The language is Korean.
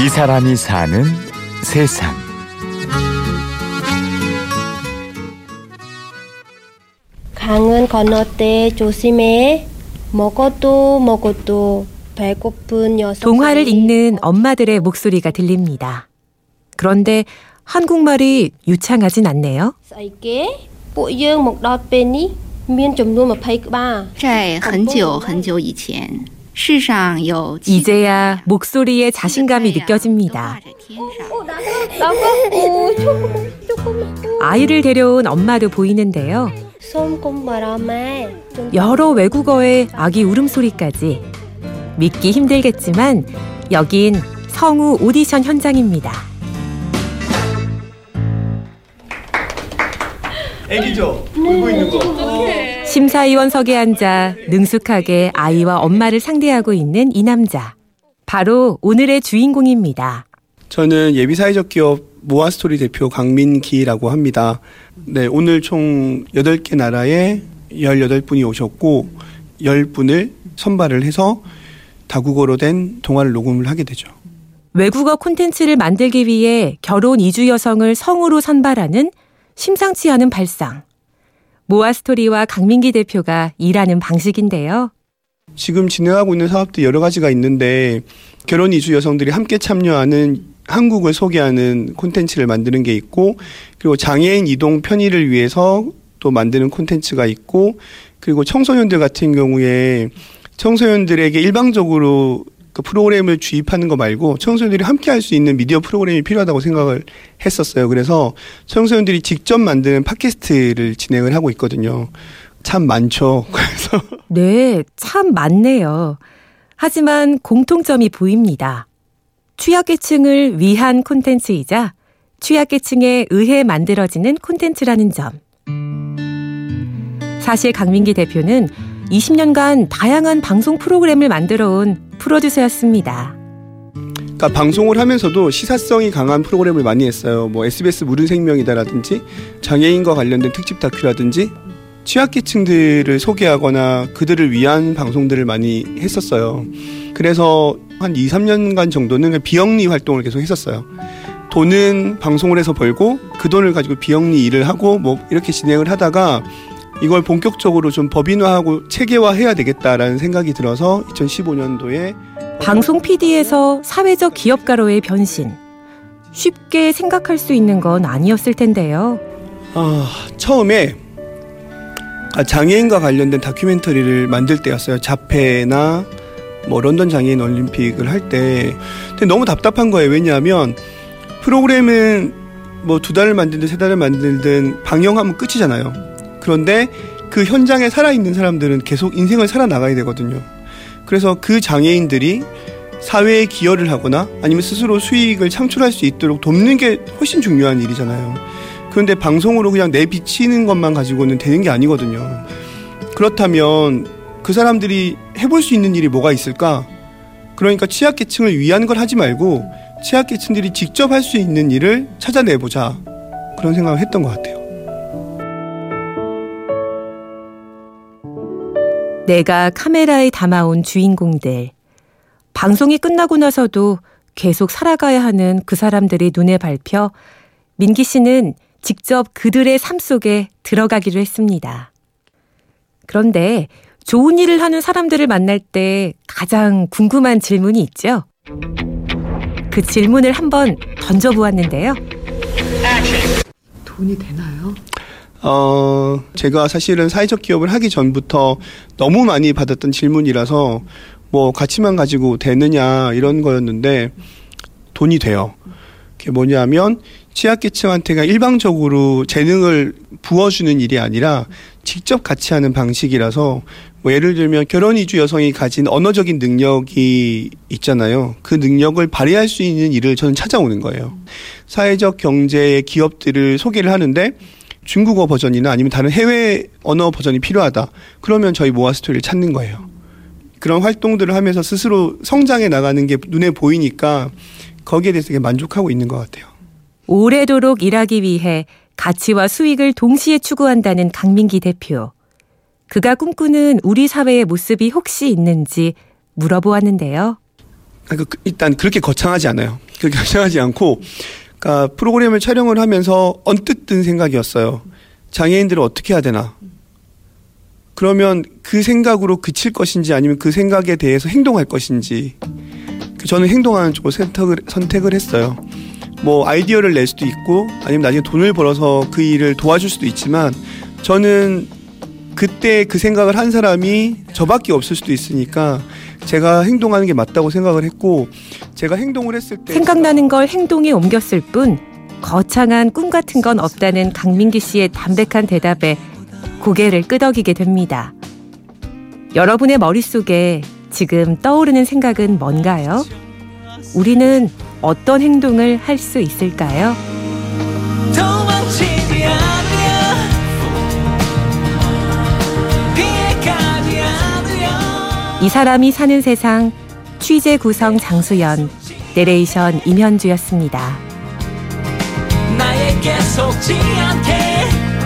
이 사람이 사는 세상. 강은 건너때 조심해. 먹어도 먹어도 배고픈 여성. 동화를 읽는 엄마들의 목소리가 들립니다. 그런데 한국말이 유창하진 않네요. 이게 뿌영 뭐 먹다 빼니 면 점도 막 파이크 바. 在很久很久以前。 이제야 목소리에 자신감이 느껴집니다. 아이를 데려온 엄마도 보이는데요. 여러 외국어의 아기 울음소리까지 믿기 힘들겠지만 여긴 성우 오디션 현장입니다. 애기죠? 울고 있는 거. 네. 심사위원석에 앉아 능숙하게 아이와 엄마를 상대하고 있는 이 남자. 바로 오늘의 주인공입니다. 저는 예비 사회적 기업 모아스토리 대표 강민기라고 합니다. 네, 오늘 총 8개 나라에 18분이 오셨고 10분을 선발을 해서 다국어로 된 동화를 녹음을 하게 되죠. 외국어 콘텐츠를 만들기 위해 결혼 이주 여성을 성우로 선발하는 심상치 않은 발상. 모아스토리와 강민기 대표가 일하는 방식인데요. 지금 진행하고 있는 사업도 여러 가지가 있는데 결혼 이주 여성들이 함께 참여하는 한국을 소개하는 콘텐츠를 만드는 게 있고 그리고 장애인 이동 편의를 위해서 또 만드는 콘텐츠가 있고 그리고 청소년들 같은 경우에 청소년들에게 일방적으로 그 프로그램을 주입하는 거 말고 청소년들이 함께 할 수 있는 미디어 프로그램이 필요하다고 생각을 했었어요. 그래서 청소년들이 직접 만드는 팟캐스트를 진행을 하고 있거든요. 참 많죠. 그래서 네, 참 많네요. 하지만 공통점이 보입니다. 취약계층을 위한 콘텐츠이자 취약계층에 의해 만들어지는 콘텐츠라는 점. 사실 강민기 대표는 20년간 다양한 방송 프로그램을 만들어 온 프로듀서였습니다. 그러니까 방송을 하면서도 시사성이 강한 프로그램을 많이 했어요. 뭐 SBS 물은 생명이다라든지 장애인과 관련된 특집 다큐라든지 취약계층들을 소개하거나 그들을 위한 방송들을 많이 했었어요. 그래서 한 2, 3년간 정도는 비영리 활동을 계속 했었어요. 돈은 방송을 해서 벌고 그 돈을 가지고 비영리 일을 하고 뭐 이렇게 진행을 하다가 이걸 본격적으로 좀 법인화하고 체계화해야 되겠다라는 생각이 들어서 2015년도에 방송 PD에서 사회적 기업가로의 변신. 쉽게 생각할 수 있는 건 아니었을 텐데요. 아, 처음에 아, 장애인과 관련된 다큐멘터리를 만들 때였어요. 자폐나 뭐 런던 장애인 올림픽을 할 때. 근데 너무 답답한 거예요. 왜냐하면 프로그램은 뭐 두 달을 만들든 세 달을 만들든 방영하면 끝이잖아요. 그런데 그 현장에 살아있는 사람들은 계속 인생을 살아나가야 되거든요. 그래서 그 장애인들이 사회에 기여를 하거나 아니면 스스로 수익을 창출할 수 있도록 돕는 게 훨씬 중요한 일이잖아요. 그런데 방송으로 그냥 내비치는 것만 가지고는 되는 게 아니거든요. 그렇다면 그 사람들이 해볼 수 있는 일이 뭐가 있을까? 그러니까 취약계층을 위한 걸 하지 말고 취약계층들이 직접 할 수 있는 일을 찾아내보자. 그런 생각을 했던 것 같아요. 내가 카메라에 담아온 주인공들. 방송이 끝나고 나서도 계속 살아가야 하는 그 사람들이 눈에 밟혀 민기 씨는 직접 그들의 삶 속에 들어가기로 했습니다. 그런데 좋은 일을 하는 사람들을 만날 때 가장 궁금한 질문이 있죠. 그 질문을 한번 던져보았는데요. 돈이 되나요? 어, 제가 사실은 사회적 기업을 하기 전부터 너무 많이 받았던 질문이라서 뭐 가치만 가지고 되느냐 이런 거였는데 돈이 돼요. 그게 뭐냐면 취약계층한테가 일방적으로 재능을 부어주는 일이 아니라 직접 같이 하는 방식이라서 뭐 예를 들면 결혼 이주 여성이 가진 언어적인 능력이 있잖아요. 그 능력을 발휘할 수 있는 일을 저는 찾아오는 거예요. 사회적 경제의 기업들을 소개를 하는데 중국어 버전이나 아니면 다른 해외 언어 버전이 필요하다. 그러면 저희 모아 스토리를 찾는 거예요. 그런 활동들을 하면서 스스로 성장해 나가는 게 눈에 보이니까 거기에 대해서 되게 만족하고 있는 것 같아요. 오래도록 일하기 위해 가치와 수익을 동시에 추구한다는 강민기 대표. 그가 꿈꾸는 우리 사회의 모습이 혹시 있는지 물어보았는데요. 아, 그, 일단 그렇게 거창하지 않아요. 그 결정하지 않고 그러니까 프로그램을 촬영을 하면서 언뜻 든 생각이었어요. 장애인들을 어떻게 해야 되나? 그러면 그 생각으로 그칠 것인지 아니면 그 생각에 대해서 행동할 것인지 그 저는 행동하는 쪽을 선택을 선택을 했어요. 뭐 아이디어를 낼 수도 있고 아니면 나중에 돈을 벌어서 그 일을 도와줄 수도 있지만 저는 그때 그 생각을 한 사람이 저밖에 없을 수도 있으니까 제가 행동하는 게 맞다고 생각을 했고 제가 행동을 했을 때 생각나는 걸 행동에 옮겼을 뿐 거창한 꿈 같은 건 없다는 강민기 씨의 담백한 대답에 고개를 끄덕이게 됩니다. 여러분의 머릿속에 지금 떠오르는 생각은 뭔가요? 우리는 어떤 행동을 할 수 있을까요? 이 사람이 사는 세상 취재 구성 장수연 내레이션 임현주였습니다. 나에게 속지 않게